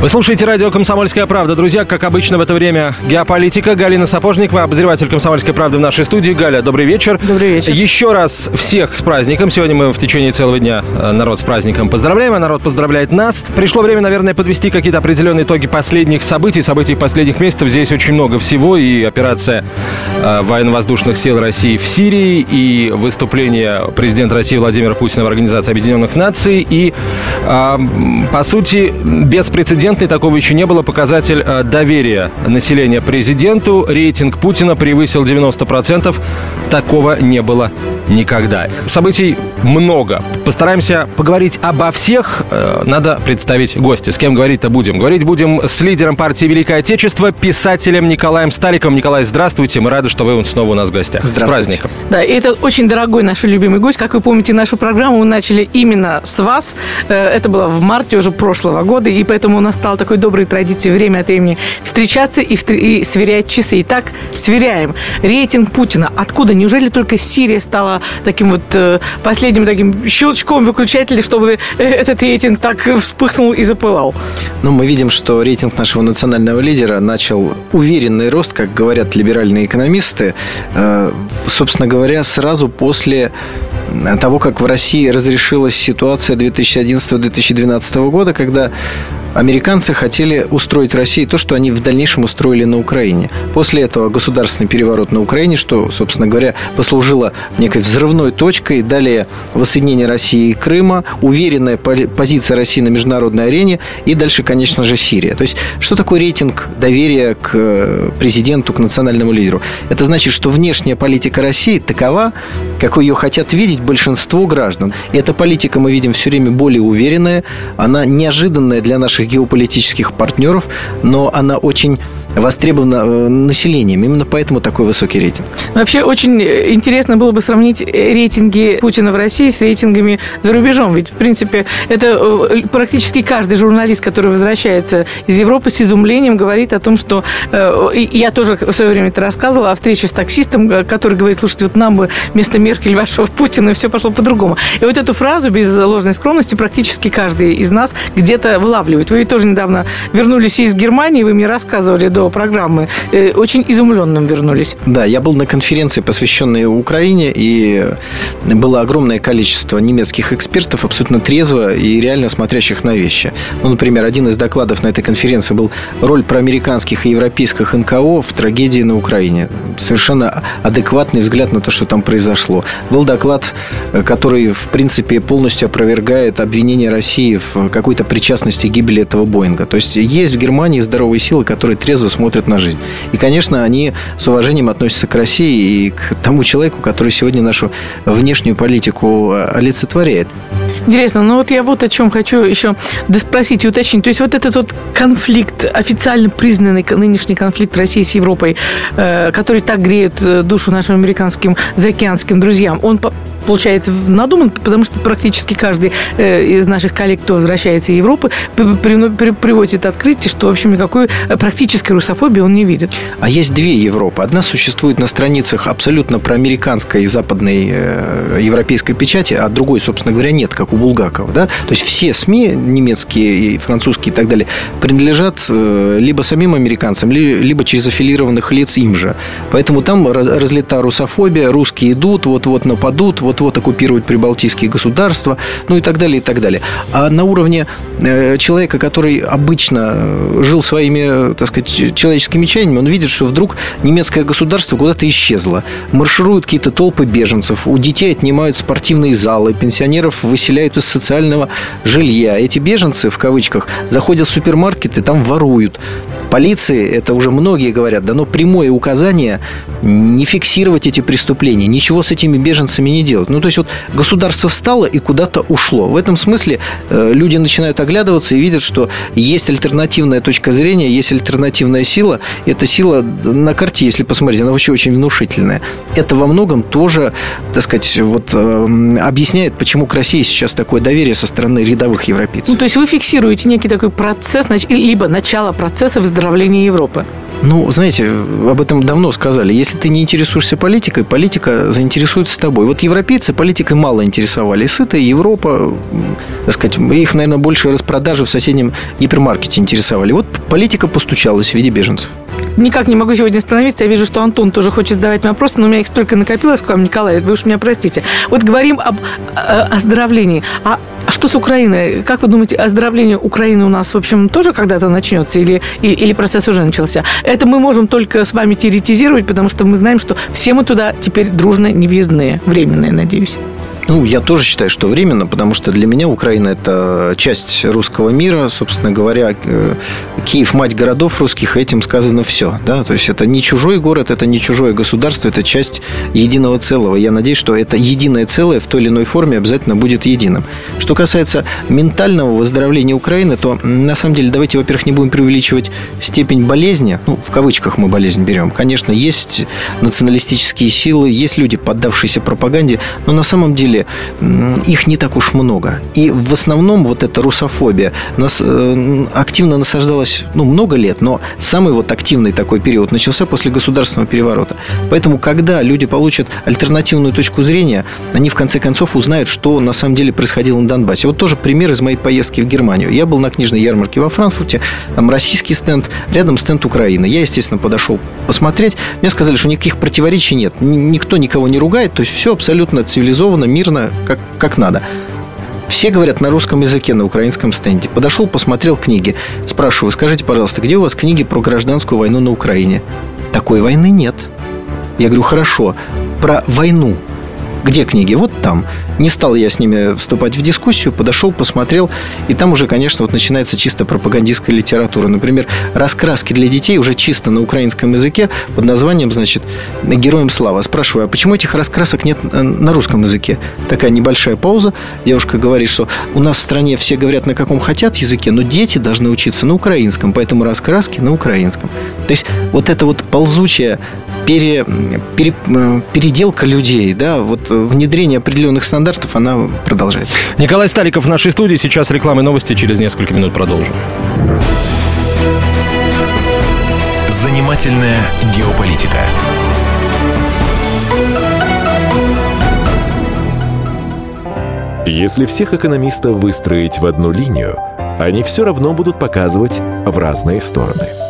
Вы слушаете радио «Комсомольская правда». Друзья, как обычно в это время геополитика. Галина Сапожникова, обозреватель «Комсомольской правды» в нашей студии. Галя, добрый вечер. Добрый вечер. Еще раз всех с праздником. Сегодня мы в течение целого дня э, народ с праздником поздравляем, а народ поздравляет нас. Пришло время, наверное, подвести какие-то определенные итоги последних событий, событий последних месяцев. Здесь очень много всего. И операция э, военно-воздушных сил России в Сирии, и выступление президента России Владимира Путина в Организации Объединенных Наций, и, э, по сути, беспрецедентный беспрецедентный, такого еще не было, показатель э, доверия населения президенту. Рейтинг Путина превысил 90%. Такого не было никогда. Событий много. Постараемся поговорить обо всех. Э, надо представить гостя. С кем говорить-то будем? Говорить будем с лидером партии Великое Отечество, писателем Николаем Стариком. Николай, здравствуйте. Мы рады, что вы снова у нас в гостях. С праздником. Да, и это очень дорогой наш любимый гость. Как вы помните, нашу программу мы начали именно с вас. Э, это было в марте уже прошлого года, и поэтому у нас стало такой доброй традицией время от времени встречаться и, и сверять часы. Итак, сверяем. Рейтинг Путина. Откуда? Неужели только Сирия стала таким вот э, последним таким щелчком выключателя, чтобы э, этот рейтинг так вспыхнул и запылал? Ну, мы видим, что рейтинг нашего национального лидера начал уверенный рост, как говорят либеральные экономисты, э, собственно говоря, сразу после того, как в России разрешилась ситуация 2011-2012 года, когда Американцы хотели устроить России то, что они в дальнейшем устроили на Украине. После этого государственный переворот на Украине, что, собственно говоря, послужило некой взрывной точкой, далее воссоединение России и Крыма, уверенная позиция России на международной арене и дальше, конечно же, Сирия. То есть, что такое рейтинг доверия к э, президенту, к национальному лидеру? Это значит, что внешняя политика России такова, какой ее хотят видеть большинство граждан. И эта политика, мы видим, все время более уверенная, она неожиданная для наших геополитических партнеров, но она очень востребована э, населением. Именно поэтому такой высокий рейтинг. Вообще очень интересно было бы сравнить рейтинги Путина в России с рейтингами за рубежом. Ведь, в принципе, это э, практически каждый журналист, который возвращается из Европы с изумлением, говорит о том, что... Э, я тоже в свое время это рассказывала о встрече с таксистом, который говорит, слушайте, вот нам бы вместо Меркель вашего Путина все пошло по-другому. И вот эту фразу без ложной скромности практически каждый из нас где-то вылавливает. Вы тоже недавно вернулись из Германии, вы мне рассказывали до программы, э, очень изумленным вернулись. Да, я был на конференции, посвященной Украине, и было огромное количество немецких экспертов, абсолютно трезво и реально смотрящих на вещи. Ну, например, один из докладов на этой конференции был роль проамериканских и европейских НКО в трагедии на Украине. Совершенно адекватный взгляд на то, что там произошло. Был доклад, э, который, в принципе, полностью опровергает обвинение России в какой-то причастности гибели гибели этого Боинга. То есть есть в Германии здоровые силы, которые трезво смотрят на жизнь. И, конечно, они с уважением относятся к России и к тому человеку, который сегодня нашу внешнюю политику э, олицетворяет. Интересно, ну вот я вот о чем хочу еще доспросить и уточнить. То есть вот этот вот конфликт, официально признанный нынешний конфликт России с Европой, э, который так греет э, душу нашим американским заокеанским друзьям, он получается надуман, потому что практически каждый э, из наших коллег, кто возвращается из Европы, приводит открытие, что, в общем, никакой практической русофобии он не видит. А есть две Европы. Одна существует на страницах абсолютно проамериканской и западной европейской печати, а другой, собственно говоря, нет, как у Булгакова. Да? То есть все СМИ, немецкие и французские и так далее, принадлежат э, либо самим американцам, либо через аффилированных лиц им же. Поэтому там разлета русофобия, русские идут, вот-вот нападут, вот-вот оккупируют прибалтийские государства, ну и так далее, и так далее. А на уровне э, человека, который обычно э, жил своими, так сказать, человеческими чаяниями, он видит, что вдруг немецкое государство куда-то исчезло. Маршируют какие-то толпы беженцев, у детей отнимают спортивные залы, пенсионеров выселяют из социального жилья. Эти беженцы, в кавычках, заходят в супермаркеты, там воруют. Полиции, это уже многие говорят, дано прямое указание не фиксировать эти преступления, ничего с этими беженцами не делать. Ну, то есть, вот государство встало и куда-то ушло. В этом смысле э, люди начинают оглядываться и видят, что есть альтернативная точка зрения, есть альтернативная сила. Эта сила на карте, если посмотреть, она вообще очень внушительная. Это во многом тоже, так сказать, вот, э, объясняет, почему к России сейчас такое доверие со стороны рядовых европейцев? Ну, то есть вы фиксируете некий такой процесс, либо начало процесса выздоровления Европы? Ну, знаете, об этом давно сказали. Если ты не интересуешься политикой, политика заинтересуется тобой. Вот европейцы политикой мало интересовались. Это Европа, так сказать, их, наверное, больше распродажи в соседнем гипермаркете интересовали. Вот политика постучалась в виде беженцев никак не могу сегодня остановиться. Я вижу, что Антон тоже хочет задавать вопросы, но у меня их столько накопилось к вам, Николай, вы уж меня простите. Вот говорим об э, оздоровлении. А что с Украиной? Как вы думаете, оздоровление Украины у нас, в общем, тоже когда-то начнется или, или процесс уже начался? Это мы можем только с вами теоретизировать, потому что мы знаем, что все мы туда теперь дружно не. Временные, надеюсь. Ну, я тоже считаю, что временно, потому что для меня Украина – это часть русского мира. Собственно говоря, э, Киев – мать городов русских, этим сказано все. Да? То есть, это не чужой город, это не чужое государство, это часть единого целого. Я надеюсь, что это единое целое в той или иной форме обязательно будет единым. Что касается ментального выздоровления Украины, то, на самом деле, давайте, во-первых, не будем преувеличивать степень болезни. Ну, в кавычках мы болезнь берем. Конечно, есть националистические силы, есть люди, поддавшиеся пропаганде, но на самом деле их не так уж много. И в основном вот эта русофобия нас, э, активно насаждалась ну, много лет, но самый вот активный такой период начался после государственного переворота. Поэтому, когда люди получат альтернативную точку зрения, они в конце концов узнают, что на самом деле происходило на Донбассе. Вот тоже пример из моей поездки в Германию. Я был на книжной ярмарке во Франкфурте, там российский стенд, рядом стенд Украины. Я, естественно, подошел посмотреть. Мне сказали, что никаких противоречий нет. Никто никого не ругает, то есть все абсолютно цивилизованно, мирно, как, как надо. Все говорят на русском языке на украинском стенде. Подошел, посмотрел книги. Спрашиваю, скажите, пожалуйста, где у вас книги про гражданскую войну на Украине? Такой войны нет. Я говорю, хорошо, про войну где книги? Вот там. Не стал я с ними вступать в дискуссию, подошел, посмотрел, и там уже, конечно, вот начинается чисто пропагандистская литература. Например, раскраски для детей уже чисто на украинском языке под названием, значит, «Героям слава». Спрашиваю, а почему этих раскрасок нет на русском языке? Такая небольшая пауза. Девушка говорит, что у нас в стране все говорят на каком хотят языке, но дети должны учиться на украинском, поэтому раскраски на украинском. То есть вот это вот ползучая пере, пере, э, переделка людей, да, вот внедрение определенных стандартов, она продолжается. Николай Стариков в нашей студии. Сейчас рекламы новости. Через несколько минут продолжим. Занимательная геополитика. Если всех экономистов выстроить в одну линию, они все равно будут показывать в разные стороны.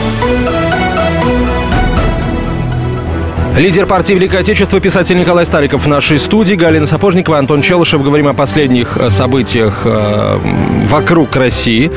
Лидер партии Великое Отечество, писатель Николай Стариков в нашей студии, Галина Сапожникова, Антон Челышев. Говорим о последних э, событиях э, вокруг России.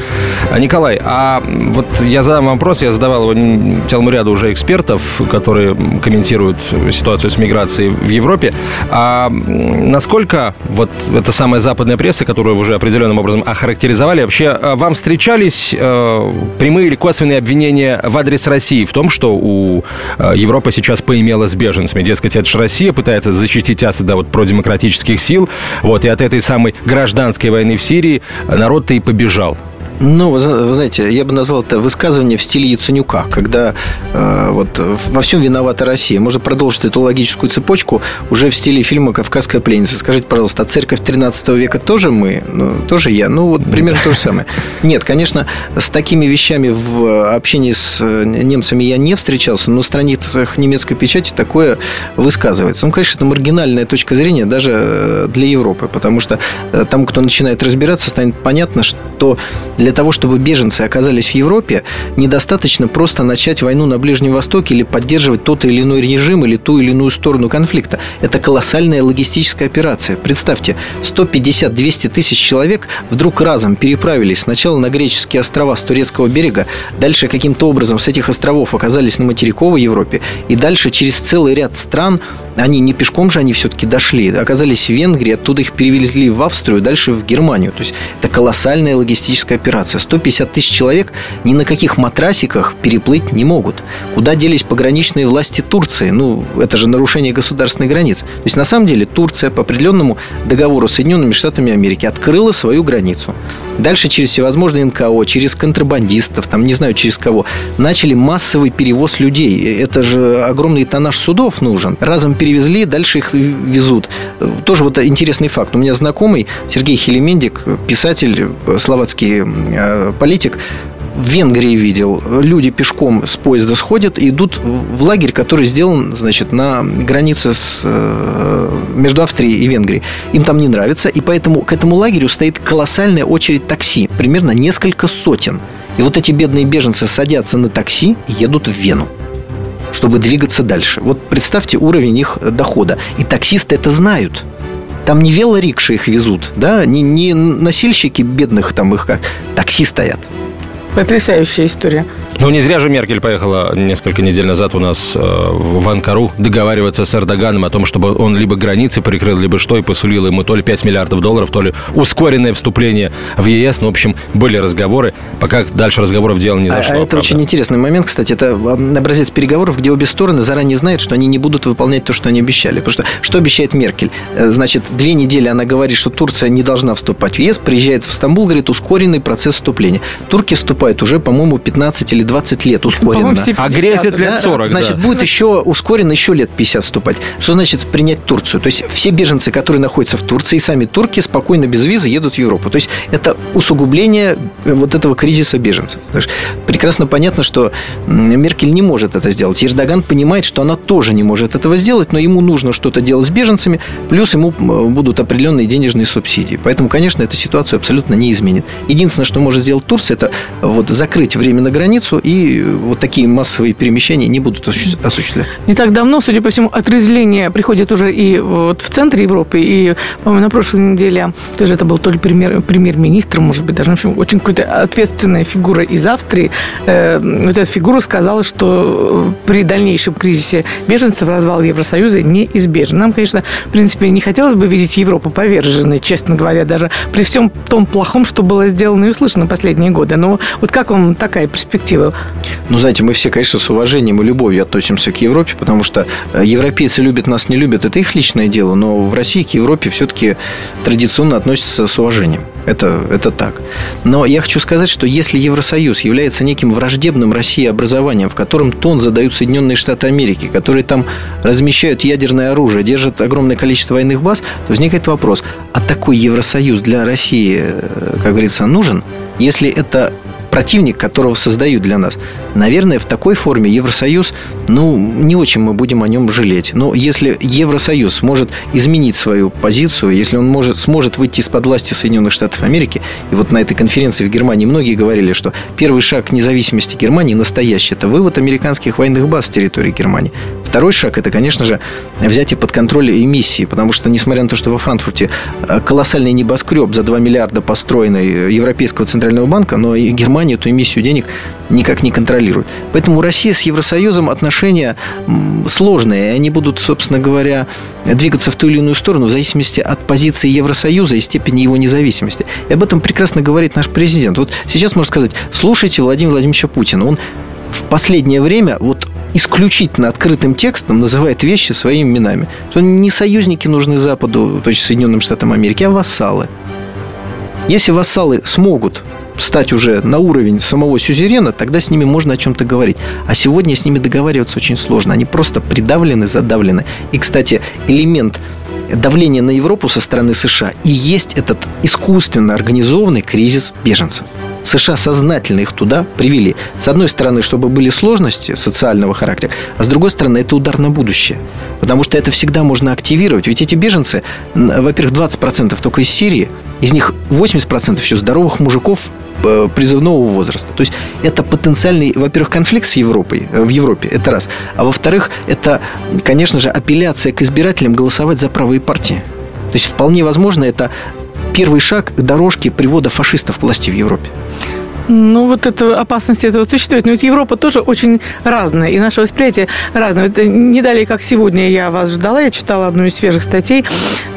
А, Николай, а вот я задам вопрос, я задавал его целому ряду уже экспертов, которые комментируют ситуацию с миграцией в Европе. А насколько вот эта самая западная пресса, которую вы уже определенным образом охарактеризовали, вообще э, вам встречались э, прямые или косвенные обвинения в адрес России в том, что у э, Европы сейчас поимела дело с беженцами. Дескать, это же Россия пытается защитить Асада от продемократических сил. Вот, и от этой самой гражданской войны в Сирии народ-то и побежал. Ну, вы, знаете, я бы назвал это высказывание в стиле Яценюка, когда э, вот во всем виновата Россия. Можно продолжить эту логическую цепочку уже в стиле фильма «Кавказская пленница». Скажите, пожалуйста, а церковь 13 века тоже мы? Ну, тоже я? Ну, вот примерно то же самое. Нет, конечно, с такими вещами в общении с э, немцами я не встречался, но на страницах немецкой печати такое высказывается. Ну, конечно, это маргинальная точка зрения даже э, для Европы, потому что э, тому, кто начинает разбираться, станет понятно, что Для того, чтобы беженцы оказались в Европе, недостаточно просто начать войну на Ближнем Востоке или поддерживать тот или иной режим или ту или иную сторону конфликта. Это колоссальная логистическая операция. Представьте, 150-200 тысяч человек вдруг разом переправились сначала на греческие острова с турецкого берега, дальше каким-то образом с этих островов оказались на материковой Европе, и дальше через целый ряд стран, они не пешком же, они все-таки дошли, оказались в Венгрии, оттуда их перевезли в Австрию, дальше в Германию. То есть это колоссальная логистическая операция. 150 тысяч человек ни на каких матрасиках переплыть не могут. Куда делись пограничные власти Турции? Ну, это же нарушение государственной границы. То есть, на самом деле, Турция по определенному договору с Соединенными Штатами Америки открыла свою границу. Дальше через всевозможные НКО, через контрабандистов, там не знаю через кого, начали массовый перевоз людей. Это же огромный тоннаж судов нужен. Разом перевезли, дальше их везут. Тоже вот интересный факт. У меня знакомый Сергей Хелемендик, писатель, словацкий э, политик, в Венгрии видел. Люди пешком с поезда сходят и идут в лагерь, который сделан, значит, на границе с, э, между Австрией и Венгрией. Им там не нравится, и поэтому к этому лагерю стоит колоссальная очередь такси, примерно несколько сотен. И вот эти бедные беженцы садятся на такси и едут в Вену чтобы двигаться дальше. Вот представьте уровень их дохода. И таксисты это знают. Там не велорикши их везут, да, не, не носильщики бедных там их как. Такси стоят. Потрясающая история. Ну, не зря же Меркель поехала несколько недель назад у нас э, в Анкару договариваться с Эрдоганом о том, чтобы он либо границы прикрыл, либо что, и посулил ему то ли 5 миллиардов долларов, то ли ускоренное вступление в ЕС. Ну, в общем, были разговоры. Пока дальше разговоров дело не зашло. А, а это правда. очень интересный момент, кстати. Это образец переговоров, где обе стороны заранее знают, что они не будут выполнять то, что они обещали. Потому что что обещает Меркель? Э, значит, две недели она говорит, что Турция не должна вступать в ЕС, приезжает в Стамбул, говорит, ускоренный процесс вступления. Турки вступают уже, по-моему, 15 или 20 лет ускоренно. А грезит лет 40, Значит, да. будет еще ускоренно еще лет 50 вступать. Что значит принять Турцию? То есть все беженцы, которые находятся в Турции, и сами турки спокойно без визы едут в Европу. То есть это усугубление вот этого кризиса беженцев. Потому что прекрасно понятно, что Меркель не может это сделать. И Эрдоган понимает, что она тоже не может этого сделать, но ему нужно что-то делать с беженцами, плюс ему будут определенные денежные субсидии. Поэтому, конечно, эта ситуацию абсолютно не изменит. Единственное, что может сделать Турция, это вот закрыть временно границу, и вот такие массовые перемещения не будут осуществ- осуществляться. Не так давно, судя по всему, отрезвление приходит уже и вот в центре Европы. И, по-моему, на прошлой неделе тоже это был то ли премьер, премьер-министр, может быть, даже в общем, очень какая-то ответственная фигура из Австрии. Э, вот эта фигура сказала, что при дальнейшем кризисе беженцев развал Евросоюза неизбежен. Нам, конечно, в принципе, не хотелось бы видеть Европу поверженной, честно говоря, даже при всем том плохом, что было сделано и услышано последние годы. Но вот как вам такая перспектива? Ну, знаете, мы все, конечно, с уважением и любовью относимся к Европе, потому что э, европейцы любят нас, не любят, это их личное дело, но в России к Европе все-таки традиционно относятся с уважением. Это, это так. Но я хочу сказать, что если Евросоюз является неким враждебным России образованием, в котором тон задают Соединенные Штаты Америки, которые там размещают ядерное оружие, держат огромное количество военных баз, то возникает вопрос, а такой Евросоюз для России, э, как говорится, нужен? Если это противник, которого создают для нас. Наверное, в такой форме Евросоюз, ну, не очень мы будем о нем жалеть. Но если Евросоюз может изменить свою позицию, если он может, сможет выйти из-под власти Соединенных Штатов Америки, и вот на этой конференции в Германии многие говорили, что первый шаг к независимости Германии настоящий – это вывод американских военных баз с территории Германии. Второй шаг – это, конечно же, взятие под контроль эмиссии, потому что, несмотря на то, что во Франкфурте э, колоссальный небоскреб за 2 миллиарда построенный Европейского Центрального банка, но и Германия эту эмиссию денег никак не контролирует. Поэтому у России с Евросоюзом отношения сложные, и они будут, собственно говоря, двигаться в ту или иную сторону в зависимости от позиции Евросоюза и степени его независимости. И об этом прекрасно говорит наш президент. Вот сейчас можно сказать, слушайте Владимира Владимировича Путина. Он в последнее время вот исключительно открытым текстом называет вещи своими именами. Что не союзники нужны Западу, то есть Соединенным Штатам Америки, а вассалы. Если вассалы смогут стать уже на уровень самого сюзерена, тогда с ними можно о чем-то говорить. А сегодня с ними договариваться очень сложно. Они просто придавлены, задавлены. И, кстати, элемент давления на Европу со стороны США и есть этот искусственно организованный кризис беженцев. США сознательно их туда привели. С одной стороны, чтобы были сложности социального характера, а с другой стороны, это удар на будущее. Потому что это всегда можно активировать. Ведь эти беженцы, во-первых, 20% только из Сирии, из них 80% еще здоровых мужиков э, призывного возраста. То есть это потенциальный, во-первых, конфликт с Европой, э, в Европе, это раз. А во-вторых, это, конечно же, апелляция к избирателям голосовать за правые партии. То есть вполне возможно, это первый шаг к дорожке привода фашистов к власти в Европе. Ну, вот эта опасность этого существует. Но ведь Европа тоже очень разная, и наше восприятие разное. Это не далее, как сегодня я вас ждала, я читала одну из свежих статей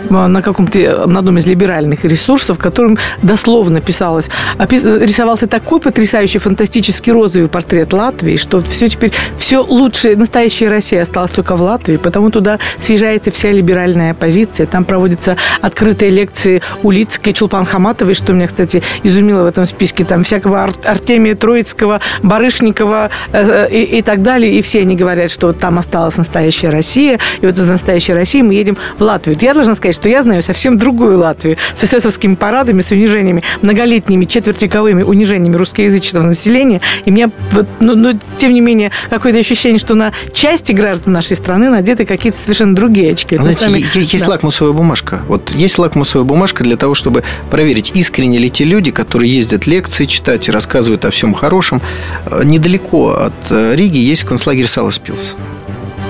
на каком-то, на одном из либеральных ресурсов, в котором дословно писалось, опис, рисовался такой потрясающий, фантастический розовый портрет Латвии, что все теперь, все лучшее, настоящая Россия осталась только в Латвии, потому туда съезжается вся либеральная оппозиция, там проводятся открытые лекции Улицкой, Чулпан Хаматовой, что меня, кстати, изумило в этом списке, там всякого Ар- Артемия Троицкого, Барышникова э, и, и так далее, и все они говорят, что вот там осталась настоящая Россия, и вот из настоящей России мы едем в Латвию. Я должна сказать, что я знаю совсем другую Латвию с эсэсовскими парадами, с унижениями, многолетними, четвертьвековыми унижениями русскоязычного населения. И мне, вот, но, но тем не менее, какое-то ощущение, что на части граждан нашей страны надеты какие-то совершенно другие очки. Знаете, сами... есть да. лакмусовая бумажка. Вот есть лакмусовая бумажка для того, чтобы проверить, искренне ли те люди, которые ездят лекции читать и рассказывают о всем хорошем. Э, недалеко от э, Риги есть концлагерь Саласпилс.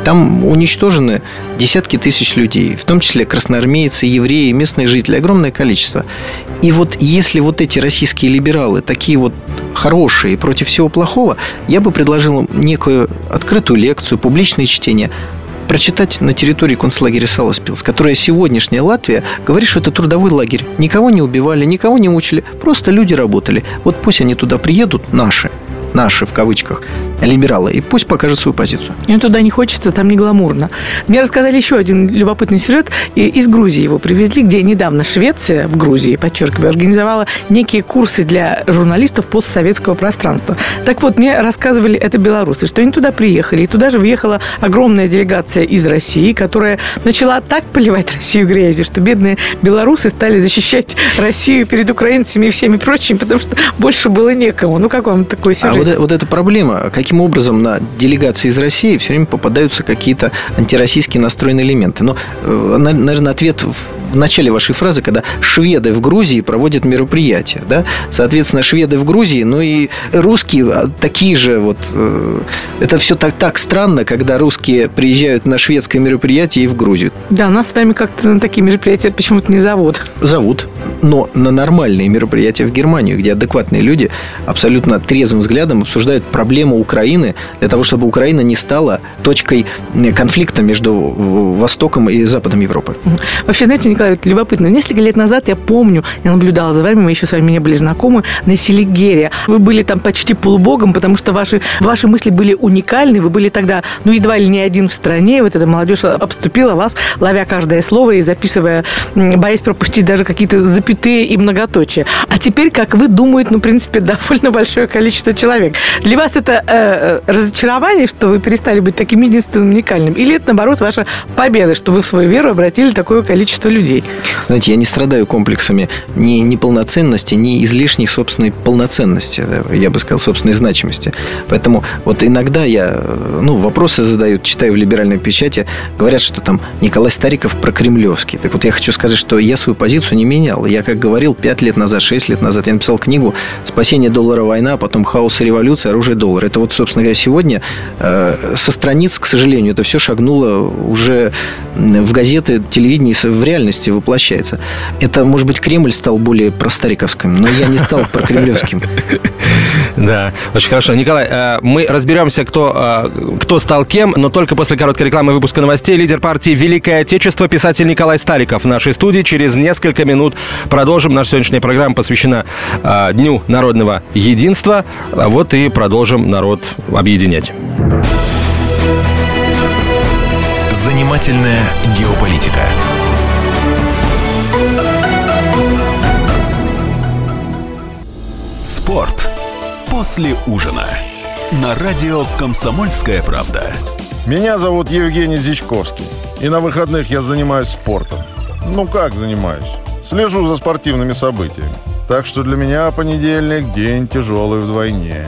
Там уничтожены десятки тысяч людей, в том числе красноармейцы, евреи, местные жители, огромное количество. И вот если вот эти российские либералы такие вот хорошие против всего плохого, я бы предложил некую открытую лекцию, публичное чтение прочитать на территории концлагеря Саласпилс, которая сегодняшняя Латвия говорит, что это трудовой лагерь. Никого не убивали, никого не мучили, просто люди работали. Вот пусть они туда приедут, наши, наши в кавычках, либералы, и пусть покажет свою позицию. И туда не хочется, там не гламурно. Мне рассказали еще один любопытный сюжет. Из Грузии его привезли, где недавно Швеция в Грузии, подчеркиваю, организовала некие курсы для журналистов постсоветского пространства. Так вот, мне рассказывали это белорусы, что они туда приехали, и туда же въехала огромная делегация из России, которая начала так поливать Россию грязью, что бедные белорусы стали защищать Россию перед украинцами и всеми прочими, потому что больше было некому. Ну, как вам такой сюжет? А вот, вот эта проблема, каким образом на делегации из России все время попадаются какие-то антироссийские настроенные элементы. Но, э, наверное, ответ в начале вашей фразы, когда шведы в Грузии проводят мероприятия. Да? Соответственно, шведы в Грузии, ну и русские а, такие же вот... Э, это все так, так странно, когда русские приезжают на шведское мероприятие и в Грузию. Да, нас с вами как-то на такие мероприятия почему-то не зовут. Зовут, но на нормальные мероприятия в Германию, где адекватные люди абсолютно трезвым взглядом обсуждают проблему Украины для того, чтобы Украина не стала точкой конфликта между Востоком и Западом Европы. Вообще, знаете, Николай, это любопытно. Несколько лет назад я помню, я наблюдала за вами, мы еще с вами не были знакомы, на Селигере. Вы были там почти полубогом, потому что ваши, ваши мысли были уникальны. Вы были тогда, ну, едва ли не один в стране. Вот эта молодежь обступила вас, ловя каждое слово и записывая, боясь пропустить даже какие-то запятые и многоточия. А теперь, как вы, думают, ну, в принципе, довольно большое количество человек. Для вас это э, э, разочарование, что вы перестали быть таким единственным уникальным? Или это, наоборот, ваша победа, что вы в свою веру обратили такое количество людей? Знаете, я не страдаю комплексами ни неполноценности, ни излишней собственной полноценности, я бы сказал, собственной значимости. Поэтому вот иногда я, ну, вопросы задают, читаю в либеральной печати, говорят, что там Николай Стариков про Кремлевский. Так вот, я хочу сказать, что я свою позицию не менял. Я, как говорил, 5 лет назад, 6 лет назад, я написал книгу «Спасение доллара. Война», а потом «Хаос и революция. Оружие доллара». Это вот, собственно говоря, сегодня э, со страниц, к сожалению, это все шагнуло уже в газеты, телевидение, в реальности воплощается. Это, может быть, Кремль стал более простариковским, но я не стал прокремлевским. Да, очень хорошо. Николай, э, мы разберемся, кто, э, кто стал кем, но только после короткой рекламы выпуска новостей. Лидер партии «Великое Отечество» писатель Николай Стариков в нашей студии. Через несколько минут продолжим. Наша сегодняшняя программа посвящена Дню народного единства. Вот и продолжим народ объединять. Занимательная геополитика. Спорт после ужина на радио «Комсомольская правда». Меня зовут Евгений Зичковский, и на выходных я занимаюсь спортом. Ну как занимаюсь? Слежу за спортивными событиями. Так что для меня понедельник – день тяжелый вдвойне.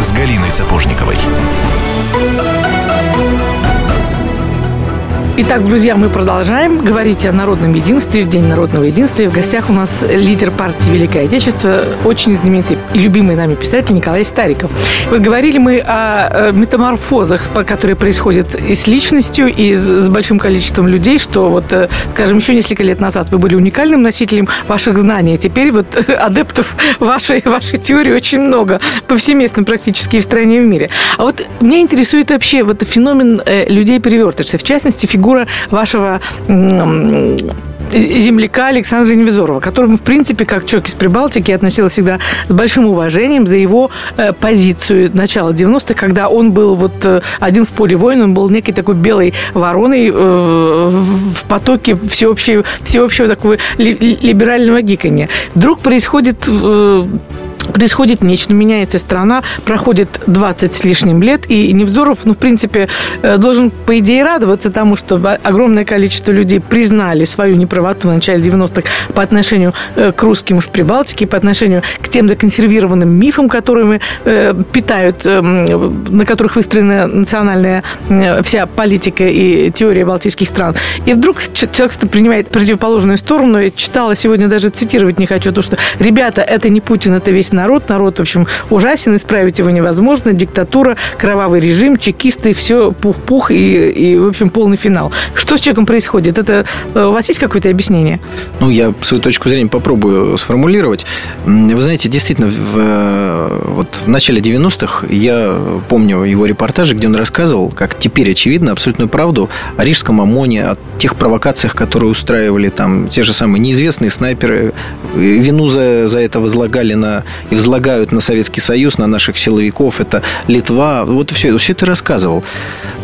с Галиной Сапожниковой. Итак, друзья, мы продолжаем говорить о народном единстве, в День народного единства. В гостях у нас лидер партии Великое Отечество, очень знаменитый и любимый нами писатель Николай Стариков. Вот говорили мы о метаморфозах, которые происходят и с личностью, и с большим количеством людей, что вот, э, скажем, еще несколько лет назад вы были уникальным носителем ваших знаний, а теперь вот адептов вашей, вашей теории очень много, повсеместно практически и в стране и в мире. А вот меня интересует вообще вот феномен э, людей-перевертышей, в частности, фигура фигура вашего земляка Александра Невзорова, которому, в принципе, как человек из Прибалтики, относилась всегда с большим уважением за его э, позицию начала 90-х, когда он был вот э, один в поле воин, он был некой такой белой вороной э, в потоке всеобщего, всеобщего такого ли, либерального гикания. Вдруг происходит э, происходит нечто, меняется страна, проходит 20 с лишним лет, и Невзоров, ну, в принципе, э, должен, по идее, радоваться тому, что огромное количество людей признали свою неправоту в начале 90-х по отношению э, к русским в Прибалтике, по отношению к тем законсервированным мифам, которыми э, питают, на которых выстроена национальная вся политика и теория балтийских стран. И вдруг человек принимает противоположную сторону. Я читала сегодня, даже цитировать не хочу, то, что, ребята, это не Путин, это весь народ. Народ, в общем, ужасен, исправить его невозможно. Диктатура, кровавый режим, чекисты, все пух-пух и, и, в общем, полный финал. Что с человеком происходит? Это э, у вас есть какое-то объяснение? Ну, я свою точку зрения попробую сформулировать. Вы знаете, действительно, в, э, вот в начале 90-х я помню его репортажи, где он рассказывал, как теперь очевидно, абсолютную правду о Рижском ОМОНе, о тех провокациях, которые устраивали там те же самые неизвестные снайперы. Вину за, за это возлагали на и взлагают на Советский Союз, на наших силовиков, это Литва. Вот все, все это рассказывал.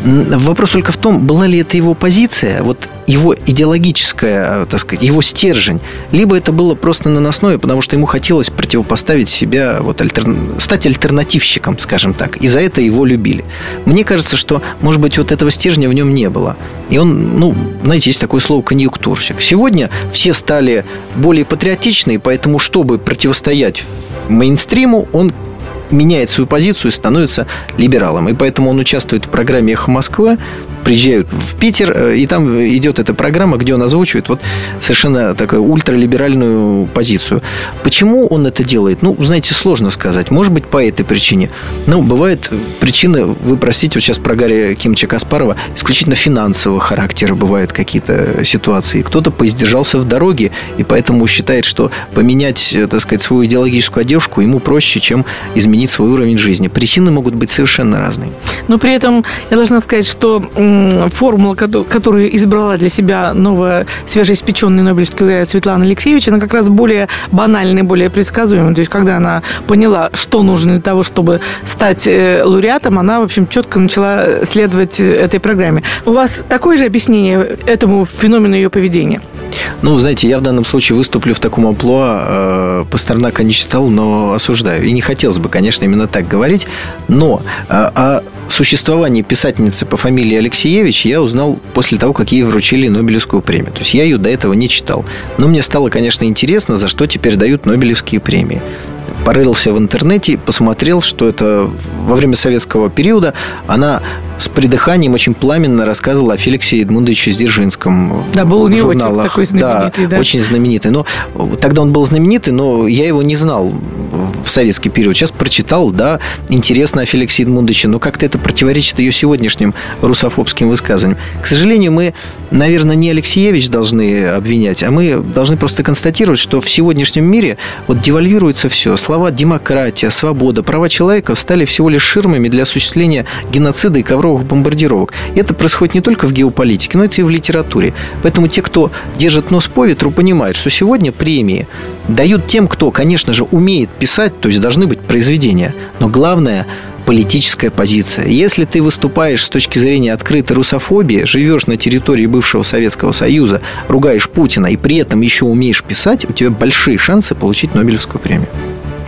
Вопрос только в том, была ли это его позиция, вот его идеологическая, так сказать, его стержень, либо это было просто наносное, потому что ему хотелось противопоставить себя, вот, альтер... стать альтернативщиком, скажем так, и за это его любили. Мне кажется, что, может быть, вот этого стержня в нем не было. И он, ну, знаете, есть такое слово конъюнктурщик. Сегодня все стали более патриотичны, поэтому, чтобы противостоять мейнстриму, он меняет свою позицию и становится либералом. И поэтому он участвует в программе «Эхо Москвы», приезжают в Питер, э, и там идет эта программа, где он озвучивает вот совершенно такую ультралиберальную позицию. Почему он это делает? Ну, знаете, сложно сказать. Может быть, по этой причине. Ну, бывает причины, вы простите, вот сейчас про Гарри Кимча Каспарова, исключительно финансового характера бывают какие-то ситуации. Кто-то поиздержался в дороге, и поэтому считает, что поменять, э, так сказать, свою идеологическую одежку ему проще, чем изменить свой уровень жизни. Причины могут быть совершенно разные. Но при этом я должна сказать, что формула, которую избрала для себя новая свежеиспеченная Нобелевский лауреат Светлана Алексеевич, она как раз более банальная, более предсказуемая. То есть, когда она поняла, что нужно для того, чтобы стать э, лауреатом, она, в общем, четко начала следовать этой программе. У вас такое же объяснение этому феномену ее поведения? Ну, знаете, я в данном случае выступлю в таком амплуа. Э, Пастернака не читал, но осуждаю. И не хотелось бы, конечно, именно так говорить. Но э, о существовании писательницы по фамилии Алексеевич я узнал после того, как ей вручили Нобелевскую премию. То есть я ее до этого не читал. Но мне стало, конечно, интересно, за что теперь дают Нобелевские премии порылся в интернете, посмотрел, что это во время советского периода она с придыханием очень пламенно рассказывала о Феликсе Эдмундовиче Дзержинском. Да, был у него такой знаменитый. Да, да, очень знаменитый. Но тогда он был знаменитый, но я его не знал в советский период. Сейчас прочитал, да, интересно о Феликсе Эдмундовиче, но как-то это противоречит ее сегодняшним русофобским высказываниям. К сожалению, мы, наверное, не Алексеевич должны обвинять, а мы должны просто констатировать, что в сегодняшнем мире вот девальвируется все. Слова демократия, свобода, права человека стали всего лишь ширмами для осуществления геноцида и ковровых бомбардировок. И это происходит не только в геополитике, но и в литературе. Поэтому те, кто держит нос по ветру, понимают, что сегодня премии дают тем, кто, конечно же, умеет писать, то есть должны быть произведения. Но главное политическая позиция. Если ты выступаешь с точки зрения открытой русофобии, живешь на территории бывшего Советского Союза, ругаешь Путина и при этом еще умеешь писать, у тебя большие шансы получить Нобелевскую премию.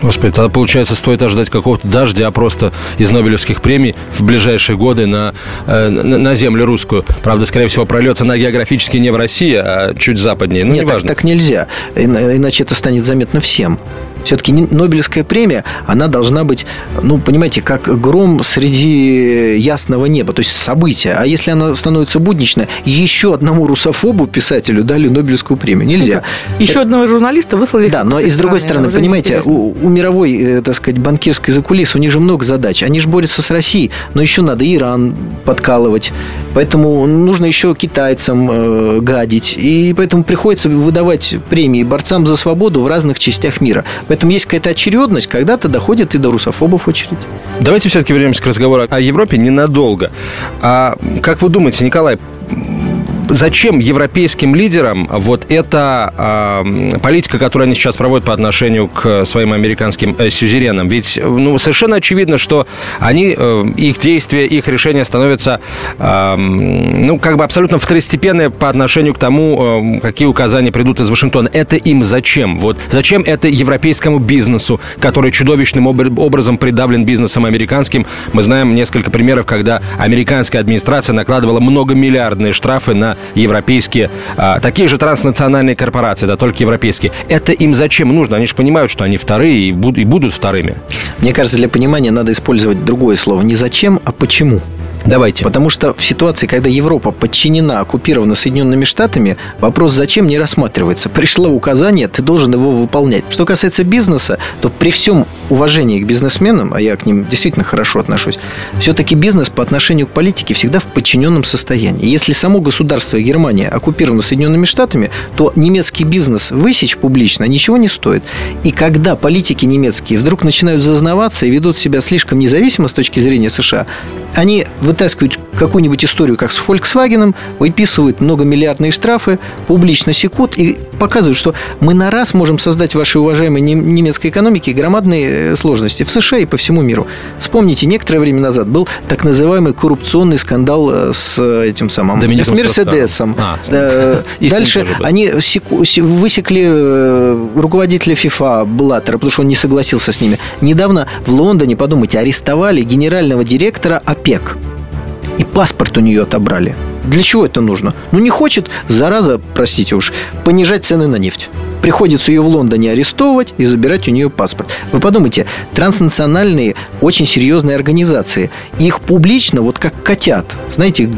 Господи, тогда, получается, стоит ожидать какого-то дождя просто из Нобелевских премий в ближайшие годы на, э, на землю русскую. Правда, скорее всего, прольется на географически не в России, а чуть западнее. Ну, Нет, неважно. Так, так нельзя, иначе это станет заметно всем. Все-таки Нобелевская премия, она должна быть, ну, понимаете, как гром среди ясного неба, то есть событие. А если она становится будничной, еще одному русофобу писателю дали Нобелевскую премию. Нельзя. Еще это... одного журналиста выслали. Да, но и с другой стороны, понимаете, у, у мировой, э, так сказать, банкирской закулисы у них же много задач. Они же борются с Россией, но еще надо Иран подкалывать. Поэтому нужно еще китайцам э, гадить. И поэтому приходится выдавать премии борцам за свободу в разных частях мира. Поэтому есть какая-то очередность, когда-то доходит и до русофобов очередь. Давайте все-таки вернемся к разговору о Европе ненадолго. А как вы думаете, Николай, зачем европейским лидерам вот эта э, политика, которую они сейчас проводят по отношению к своим американским э, сюзеренам? Ведь ну, совершенно очевидно, что они, э, их действия, их решения становятся э, ну, как бы абсолютно второстепенные по отношению к тому, э, какие указания придут из Вашингтона. Это им зачем? Вот зачем это европейскому бизнесу, который чудовищным образом придавлен бизнесом американским? Мы знаем несколько примеров, когда американская администрация накладывала многомиллиардные штрафы на европейские, а, такие же транснациональные корпорации, да, только европейские. Это им зачем нужно? Они же понимают, что они вторые и будут, и будут вторыми. Мне кажется, для понимания надо использовать другое слово. Не зачем, а почему. Давайте. Потому что в ситуации, когда Европа подчинена, оккупирована Соединенными Штатами, вопрос «зачем» не рассматривается. Пришло указание, ты должен его выполнять. Что касается бизнеса, то при всем уважении к бизнесменам, а я к ним действительно хорошо отношусь, все-таки бизнес по отношению к политике всегда в подчиненном состоянии. Если само государство Германия оккупировано Соединенными Штатами, то немецкий бизнес высечь публично ничего не стоит. И когда политики немецкие вдруг начинают зазнаваться и ведут себя слишком независимо с точки зрения США, они вытаскивают какую-нибудь историю, как с Volkswagen, выписывают многомиллиардные штрафы, публично секут и показывают, что мы на раз можем создать в вашей уважаемой немецкой экономике громадные э, сложности в США и по всему миру. Вспомните, некоторое время назад был так называемый коррупционный скандал э, с этим самым... С Мерседесом. А, да, дальше они секу, высекли э, руководителя ФИФА Блаттера, потому что он не согласился с ними. Недавно в Лондоне, подумайте, арестовали генерального директора ОПЕК. И паспорт у нее отобрали. Для чего это нужно? Ну, не хочет, зараза, простите уж, понижать цены на нефть. Приходится ее в Лондоне арестовывать и забирать у нее паспорт. Вы подумайте, транснациональные, очень серьезные организации, их публично, вот как котят, знаете,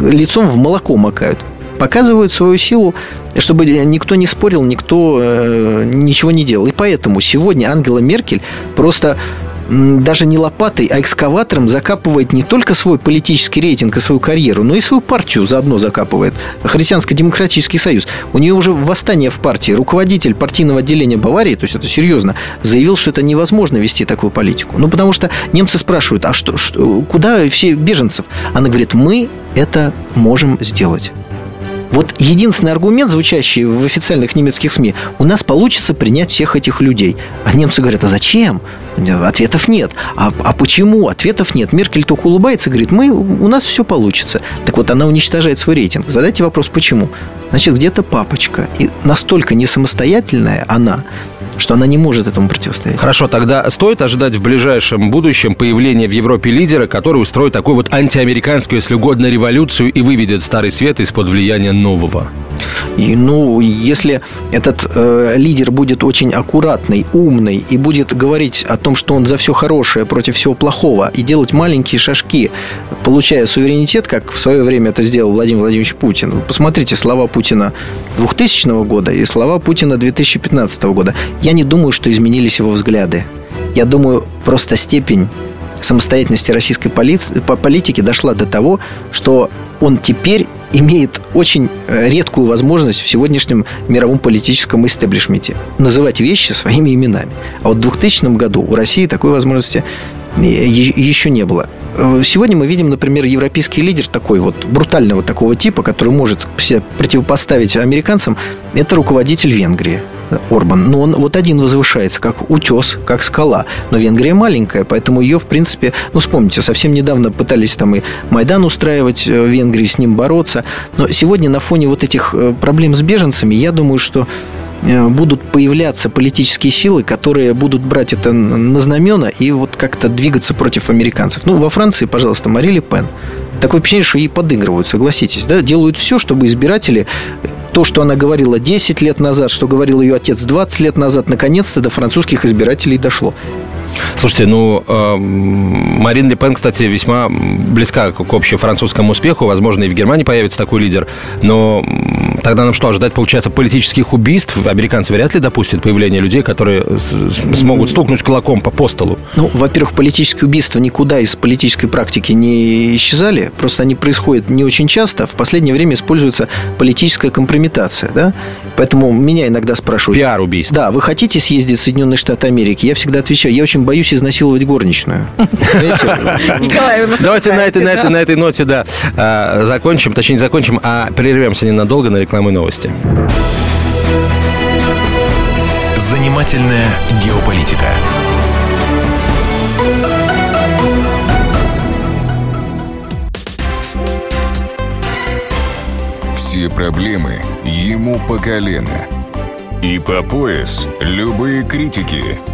лицом в молоко макают показывают свою силу, чтобы никто не спорил, никто э, ничего не делал. И поэтому сегодня Ангела Меркель просто даже не лопатой, а экскаватором закапывает не только свой политический рейтинг и свою карьеру, но и свою партию заодно закапывает. Христианско-демократический союз. У нее уже восстание в партии. Руководитель партийного отделения Баварии, то есть это серьезно, заявил, что это невозможно вести такую политику. Ну, потому что немцы спрашивают, а что, что куда все беженцев? Она говорит, мы это можем сделать. Вот единственный аргумент, звучащий в официальных немецких СМИ, у нас получится принять всех этих людей. А немцы говорят, а зачем? Ответов нет. А, а почему? Ответов нет. Меркель только улыбается и говорит, мы, у нас все получится. Так вот, она уничтожает свой рейтинг. Задайте вопрос, почему? Значит, где-то папочка. И настолько не самостоятельная она, что она не может этому противостоять. Хорошо, тогда стоит ожидать в ближайшем будущем появления в Европе лидера, который устроит такую вот антиамериканскую, если угодно, революцию и выведет Старый Свет из-под влияния нового? И, ну, если этот э, лидер будет очень аккуратный, умный и будет говорить о том, что он за все хорошее против всего плохого и делать маленькие шажки, получая суверенитет, как в свое время это сделал Владимир Владимирович Путин. Вы посмотрите слова Путина 2000 года и слова Путина 2015 года. Я не думаю, что изменились его взгляды. Я думаю, просто степень самостоятельности российской политики дошла до того, что он теперь имеет очень э, редкую возможность в сегодняшнем мировом политическом истеблишменте называть вещи своими именами. А вот в 2000 году у России такой возможности еще не было. Э, сегодня мы видим, например, европейский лидер такой вот брутального такого типа, который может себя противопоставить американцам, это руководитель Венгрии. Орбан. Но он вот один возвышается, как утес, как скала. Но Венгрия маленькая, поэтому ее, в принципе, ну, вспомните, совсем недавно пытались там и Майдан устраивать э, в Венгрии, с ним бороться. Но сегодня на фоне вот этих э, проблем с беженцами, я думаю, что э, будут появляться политические силы, которые будут брать это на знамена и вот как-то двигаться против американцев. Ну, во Франции, пожалуйста, Мари Пен. Такое впечатление, что ей подыгрывают, согласитесь, да? Делают все, чтобы избиратели то, что она говорила 10 лет назад, что говорил ее отец 20 лет назад, наконец-то до французских избирателей дошло. Слушайте, ну, э, Марин Ле Пен, кстати, весьма близка к, к общефранцузскому успеху. Возможно, и в Германии появится такой лидер. Но тогда нам что, ожидать, получается, политических убийств? Американцы вряд ли допустят появление людей, которые смогут стукнуть кулаком по, по столу. Ну, во-первых, политические убийства никуда из политической практики не исчезали. Просто они происходят не очень часто. В последнее время используется политическая компрометация, да? Поэтому меня иногда спрашивают... Пиар-убийство. Да, вы хотите съездить в Соединенные Штаты Америки? Я всегда отвечаю, я очень боюсь изнасиловать горничную. Давайте на этой, на, этой, на этой ноте, да, а, закончим, точнее, не закончим, а прервемся ненадолго на рекламу новости. Занимательная геополитика. Все проблемы ему по колено. И по пояс любые критики –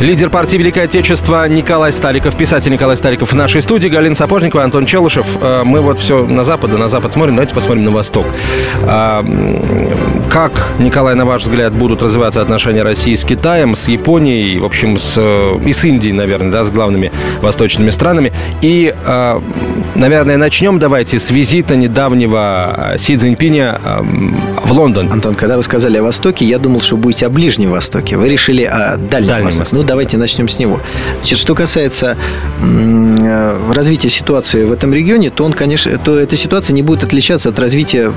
Лидер партии Великое Отечество Николай Сталиков, писатель Николай Сталиков в нашей студии, Галина Сапожникова, Антон Челышев. Э, мы вот все на запад, на запад смотрим, давайте посмотрим на восток. А, как, Николай, на ваш взгляд, будут развиваться отношения России с Китаем, с Японией, в общем, с, э, и с Индией, наверное, да, с главными восточными странами? И, э, наверное, начнем давайте с визита недавнего Си Цзиньпиня в Лондон. Антон, когда вы сказали о Востоке, я думал, что будете о Ближнем Востоке. Вы решили о Дальнем, Дальнем Востоке. Ну, давайте начнем с него. Значит, что касается э, развития ситуации в этом регионе, то он, конечно, то эта ситуация не будет отличаться от развития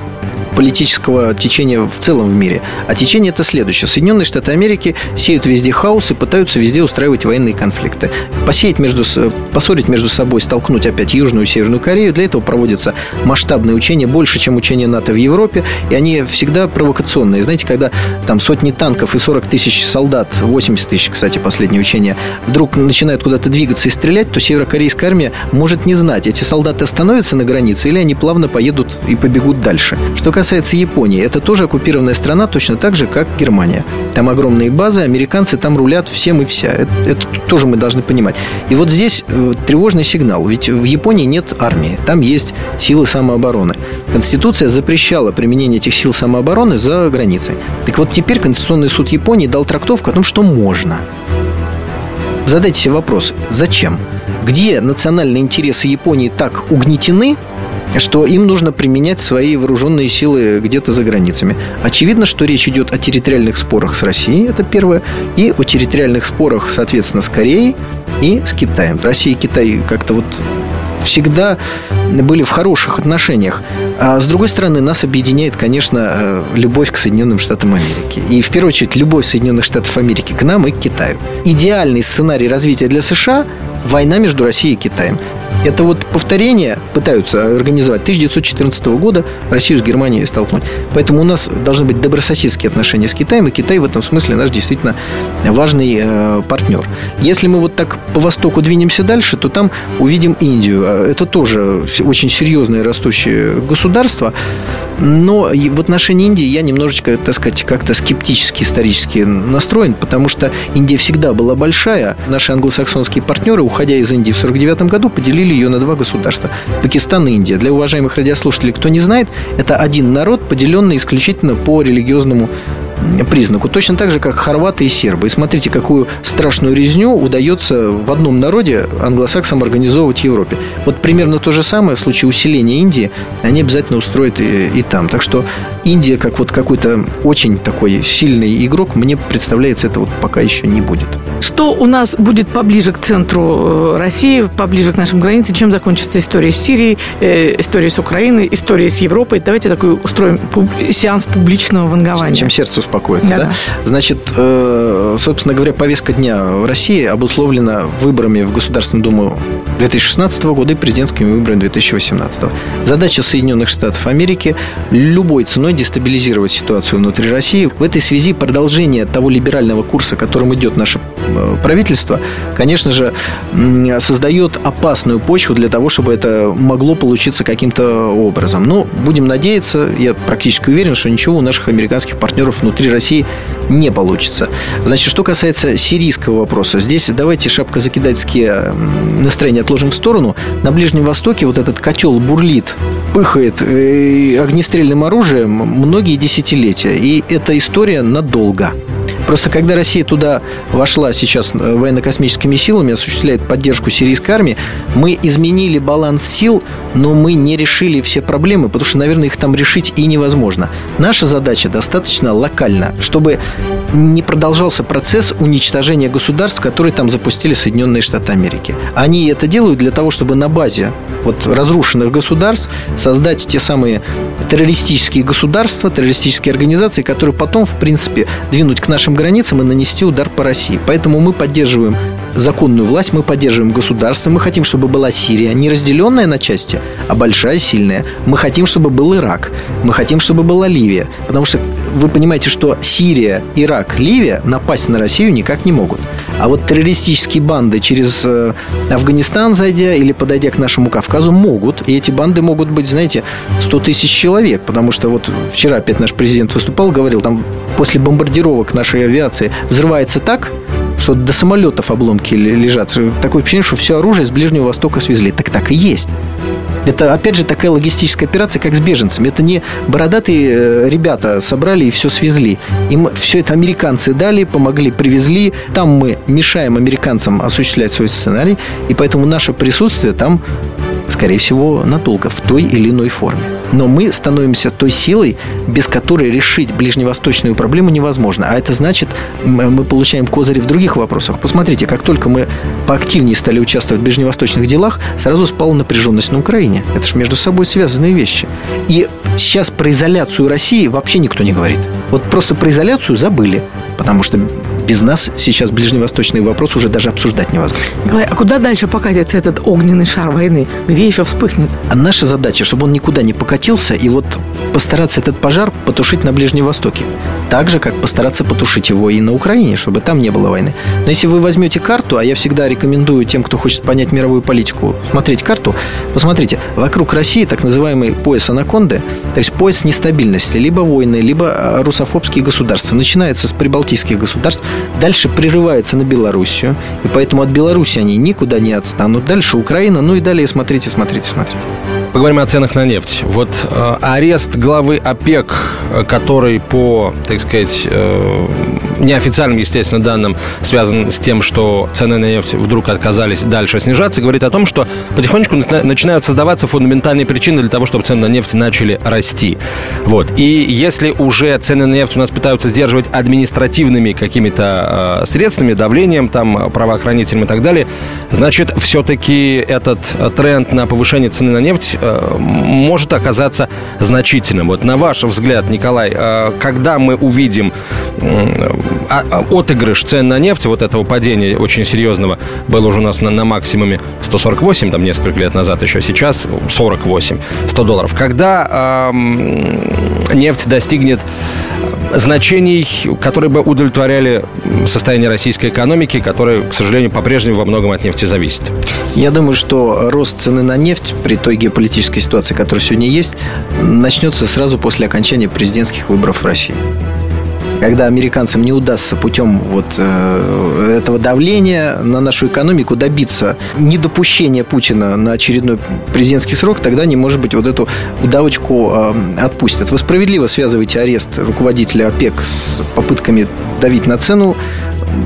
политического течения в целом в мире. А течение это следующее. Соединенные Штаты Америки сеют везде хаос и пытаются везде устраивать военные конфликты. Посеять между, поссорить между собой, столкнуть опять Южную и Северную Корею. Для этого проводятся масштабные учения, больше, чем учения НАТО в Европе. И они всегда провокационные. Знаете, когда там сотни танков и 40 тысяч солдат, 80 тысяч, кстати, последнее учение, вдруг начинают куда-то двигаться и стрелять, то северокорейская армия может не знать, эти солдаты остановятся на границе или они плавно поедут и побегут дальше. Что касается касается Японии, это тоже оккупированная страна, точно так же, как Германия. Там огромные базы, американцы там рулят всем и вся. Это, это тоже мы должны понимать. И вот здесь э, тревожный сигнал. Ведь в Японии нет армии, там есть силы самообороны. Конституция запрещала применение этих сил самообороны за границей. Так вот теперь Конституционный суд Японии дал трактовку о том, что можно. Задайте себе вопрос, зачем? Где национальные интересы Японии так угнетены, что им нужно применять свои вооруженные силы где-то за границами. Очевидно, что речь идет о территориальных спорах с Россией, это первое, и о территориальных спорах, соответственно, с Кореей и с Китаем. Россия и Китай как-то вот всегда были в хороших отношениях. А с другой стороны, нас объединяет, конечно, э, любовь к Соединенным Штатам Америки. И в первую очередь любовь Соединенных Штатов Америки к нам и к Китаю. Идеальный сценарий развития для США – война между Россией и Китаем. Это вот повторение пытаются организовать 1914 года Россию с Германией столкнуть. Поэтому у нас должны быть добрососедские отношения с Китаем, и Китай в этом смысле наш действительно важный э, партнер. Если мы вот так по востоку двинемся дальше, то там увидим Индию. А это тоже очень серьезное растущее государство. Но в отношении Индии я немножечко, так сказать, как-то скептически исторически настроен, потому что Индия всегда была большая. Наши англосаксонские партнеры, уходя из Индии в 1949 году, поделили ее на два государства. Пакистан и Индия. Для уважаемых радиослушателей, кто не знает, это один народ, поделенный исключительно по религиозному признаку. Точно так же, как хорваты и сербы. И смотрите, какую страшную резню удается в одном народе англосаксам организовывать в Европе. Вот примерно то же самое в случае усиления Индии они обязательно устроят и, и там. Так что Индия, как вот какой-то очень такой сильный игрок, мне представляется, это вот пока еще не будет. Что у нас будет поближе к центру э, России, поближе к нашим границам, чем закончится история с Сирией, э, история с Украиной, история с Европой? Давайте такой устроим сеанс публичного вангования. Чем сердце успокоится, да? да? Значит, э, собственно говоря, повестка дня в России обусловлена выборами в Государственную Думу 2016 года и президентскими выборами 2018. Задача Соединенных Штатов Америки любой ценой дестабилизировать ситуацию внутри России. В этой связи продолжение того либерального курса, которым идет наше э, правительство, конечно же, создает опасную почву для того, чтобы это могло получиться каким-то образом. Но будем надеяться, я практически уверен, что ничего у наших американских партнеров внутри России не получится. Значит, что касается сирийского вопроса, здесь давайте шапкозакидательские настроения отложим в сторону. На Ближнем Востоке вот этот котел бурлит, пыхает э, огнестрельным оружием многие десятилетия. И эта история надолго. Просто когда Россия туда вошла сейчас э, военно-космическими силами, осуществляет поддержку сирийской армии, мы изменили баланс сил, но мы не решили все проблемы, потому что, наверное, их там решить и невозможно. Наша задача достаточно локальна, чтобы не продолжался процесс уничтожения государств, которые там запустили Соединенные Штаты Америки. Они это делают для того, чтобы на базе вот разрушенных государств создать те самые террористические государства, террористические организации, которые потом, в принципе, двинуть к нашим границам и нанести удар по России. Поэтому мы поддерживаем законную власть, мы поддерживаем государство, мы хотим, чтобы была Сирия не разделенная на части, а большая, сильная. Мы хотим, чтобы был Ирак, мы хотим, чтобы была Ливия, потому что вы понимаете, что Сирия, Ирак, Ливия напасть на Россию никак не могут. А вот террористические банды через э, Афганистан зайдя или подойдя к нашему Кавказу могут. И эти банды могут быть, знаете, 100 тысяч человек. Потому что вот вчера опять наш президент выступал, говорил, там после бомбардировок нашей авиации взрывается так, что до самолетов обломки лежат. Такое впечатление, что все оружие с Ближнего Востока свезли. Так так и есть. Это, опять же, такая логистическая операция, как с беженцами. Это не бородатые э, ребята собрали и все свезли. Им все это американцы дали, помогли, привезли. Там мы мешаем американцам осуществлять свой сценарий, и поэтому наше присутствие там скорее всего, надолго, в той или иной форме. Но мы становимся той силой, без которой решить ближневосточную проблему невозможно. А это значит, мы получаем козыри в других вопросах. Посмотрите, как только мы поактивнее стали участвовать в ближневосточных делах, сразу спала напряженность на Украине. Это же между собой связанные вещи. И сейчас про изоляцию России вообще никто не говорит. Вот просто про изоляцию забыли, потому что без нас сейчас ближневосточный вопрос уже даже обсуждать невозможно. Николай, а куда дальше покатится этот огненный шар войны? Где еще вспыхнет? А наша задача, чтобы он никуда не покатился, и вот постараться этот пожар потушить на Ближнем Востоке. Так же, как постараться потушить его и на Украине, чтобы там не было войны. Но если вы возьмете карту, а я всегда рекомендую тем, кто хочет понять мировую политику, смотреть карту, посмотрите, вокруг России так называемый пояс анаконды, то есть пояс нестабильности, либо войны, либо а, русофобские государства. Начинается с прибалтийских государств, дальше прерывается на Белоруссию, и поэтому от Беларуси они никуда не отстанут. Дальше Украина, ну и далее смотрите, смотрите, смотрите. Поговорим о ценах на нефть. Вот э, арест главы ОПЕК, э, который по, так сказать, э, неофициальным, естественно, данным связан с тем, что цены на нефть вдруг отказались дальше снижаться, говорит о том, что потихонечку начинают создаваться фундаментальные причины для того, чтобы цены на нефть начали расти. Вот. И если уже цены на нефть у нас пытаются сдерживать административными какими-то э, средствами, давлением, там, правоохранителем и так далее, значит, все-таки этот тренд на повышение цены на нефть Э, может оказаться значительным. Вот на ваш взгляд, Николай, э, когда мы увидим отыгрыш цен на нефть, вот этого падения очень серьезного, был уже у нас на, на максимуме 148, там несколько лет назад еще, сейчас 48, 100 долларов. Когда э, нефть достигнет значений, которые бы удовлетворяли состояние российской экономики, которое, к сожалению, по-прежнему во многом от нефти зависит? Я думаю, что рост цены на нефть при той геополитической ситуации, которая сегодня есть, начнется сразу после окончания президентских выборов в России когда американцам не удастся путем вот э, этого давления на нашу экономику добиться недопущения Путина на очередной президентский срок, тогда не может быть вот эту удавочку э, отпустят. Вы справедливо связываете арест руководителя ОПЕК с попытками давить на цену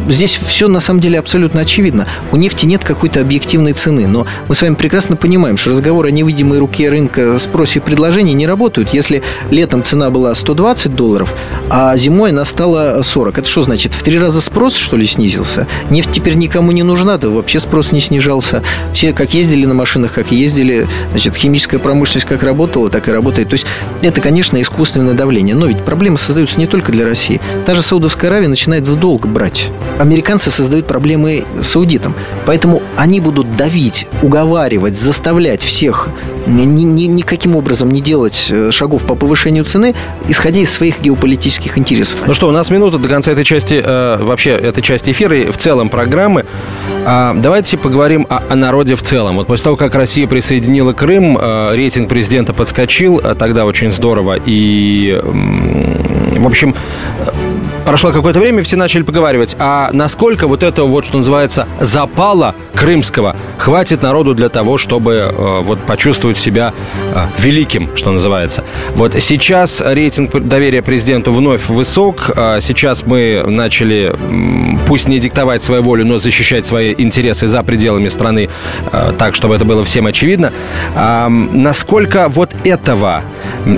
здесь все на самом деле абсолютно очевидно. У нефти нет какой-то объективной цены, но мы с вами прекрасно понимаем, что разговоры о невидимой руке рынка спросе и предложении не работают. Если летом цена была 120 долларов, а зимой она стала 40, это что значит? В три раза спрос, что ли, снизился? Нефть теперь никому не нужна, да вообще спрос не снижался. Все как ездили на машинах, как ездили, значит, химическая промышленность как работала, так и работает. То есть это, конечно, искусственное давление. Но ведь проблемы создаются не только для России. Та же Саудовская Аравия начинает в долг брать американцы создают проблемы саудитам. Поэтому они будут давить, уговаривать, заставлять всех ни, ни, никаким образом не делать э, шагов по повышению цены, исходя из своих геополитических интересов. Ну что, у нас минута до конца этой части, э, вообще этой части эфира и в целом программы. А, давайте поговорим о, о народе в целом. Вот после того, как Россия присоединила Крым, э, рейтинг президента подскочил, э, тогда очень здорово. И, э, в общем, прошло какое-то время, все начали поговаривать, а насколько вот этого вот, что называется, запала крымского хватит народу для того, чтобы э, вот почувствовать себя э, великим, что называется. Вот сейчас рейтинг доверия президенту вновь высок. Э, сейчас мы начали, пусть не диктовать свою волю, но защищать свои интересы за пределами страны, э, так, чтобы это было всем очевидно. Э, насколько вот этого,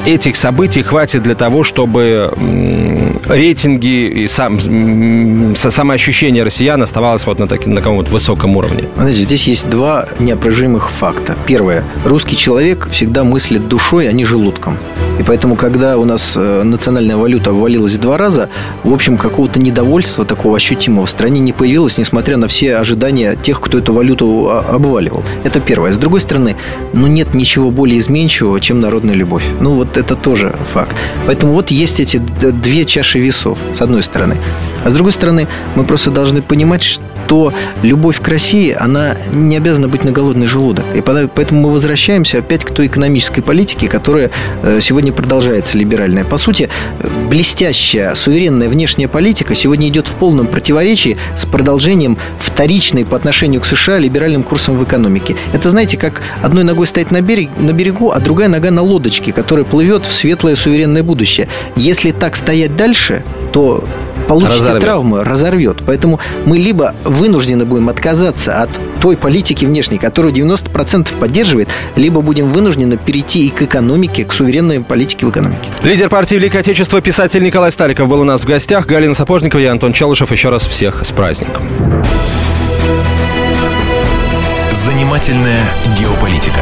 этих событий хватит для того, чтобы э, рейтинги и сам, самоощущение россиян оставалось вот на, так, на каком-то высоком уровне? Знаете, здесь есть два неопровержимых факта. Первое. Русский человек всегда мыслит душой, а не желудком. И поэтому, когда у нас э, национальная валюта обвалилась два раза, в общем, какого-то недовольства такого ощутимого в стране не появилось, несмотря на все ожидания тех, кто эту валюту а, обваливал. Это первое. С другой стороны, ну нет ничего более изменчивого, чем народная любовь. Ну вот это тоже факт. Поэтому вот есть эти две чаши весов, с одной стороны. А с другой стороны, мы просто должны понимать, что любовь к России, она не обязана быть на голодный желудок. И поэтому мы возвращаемся опять к той экономической политике, которая э, сегодня продолжается либеральная. По сути, блестящая, суверенная внешняя политика сегодня идет в полном противоречии с продолжением вторичной по отношению к США либеральным курсом в экономике. Это, знаете, как одной ногой стоять на, берег, на берегу, а другая нога на лодочке, которая плывет в светлое суверенное будущее. Если так стоять дальше, то получите разорвет. травму, разорвет. Поэтому мы либо вынуждены будем отказаться от той политики внешней, которую 90% поддерживает, либо будем вынуждены перейти и к экономике, к суверенной политике в экономике. Лидер партии Великое Отечество, писатель Николай Стариков был у нас в гостях. Галина Сапожникова и Антон Челышев. Еще раз всех с праздником. Занимательная геополитика.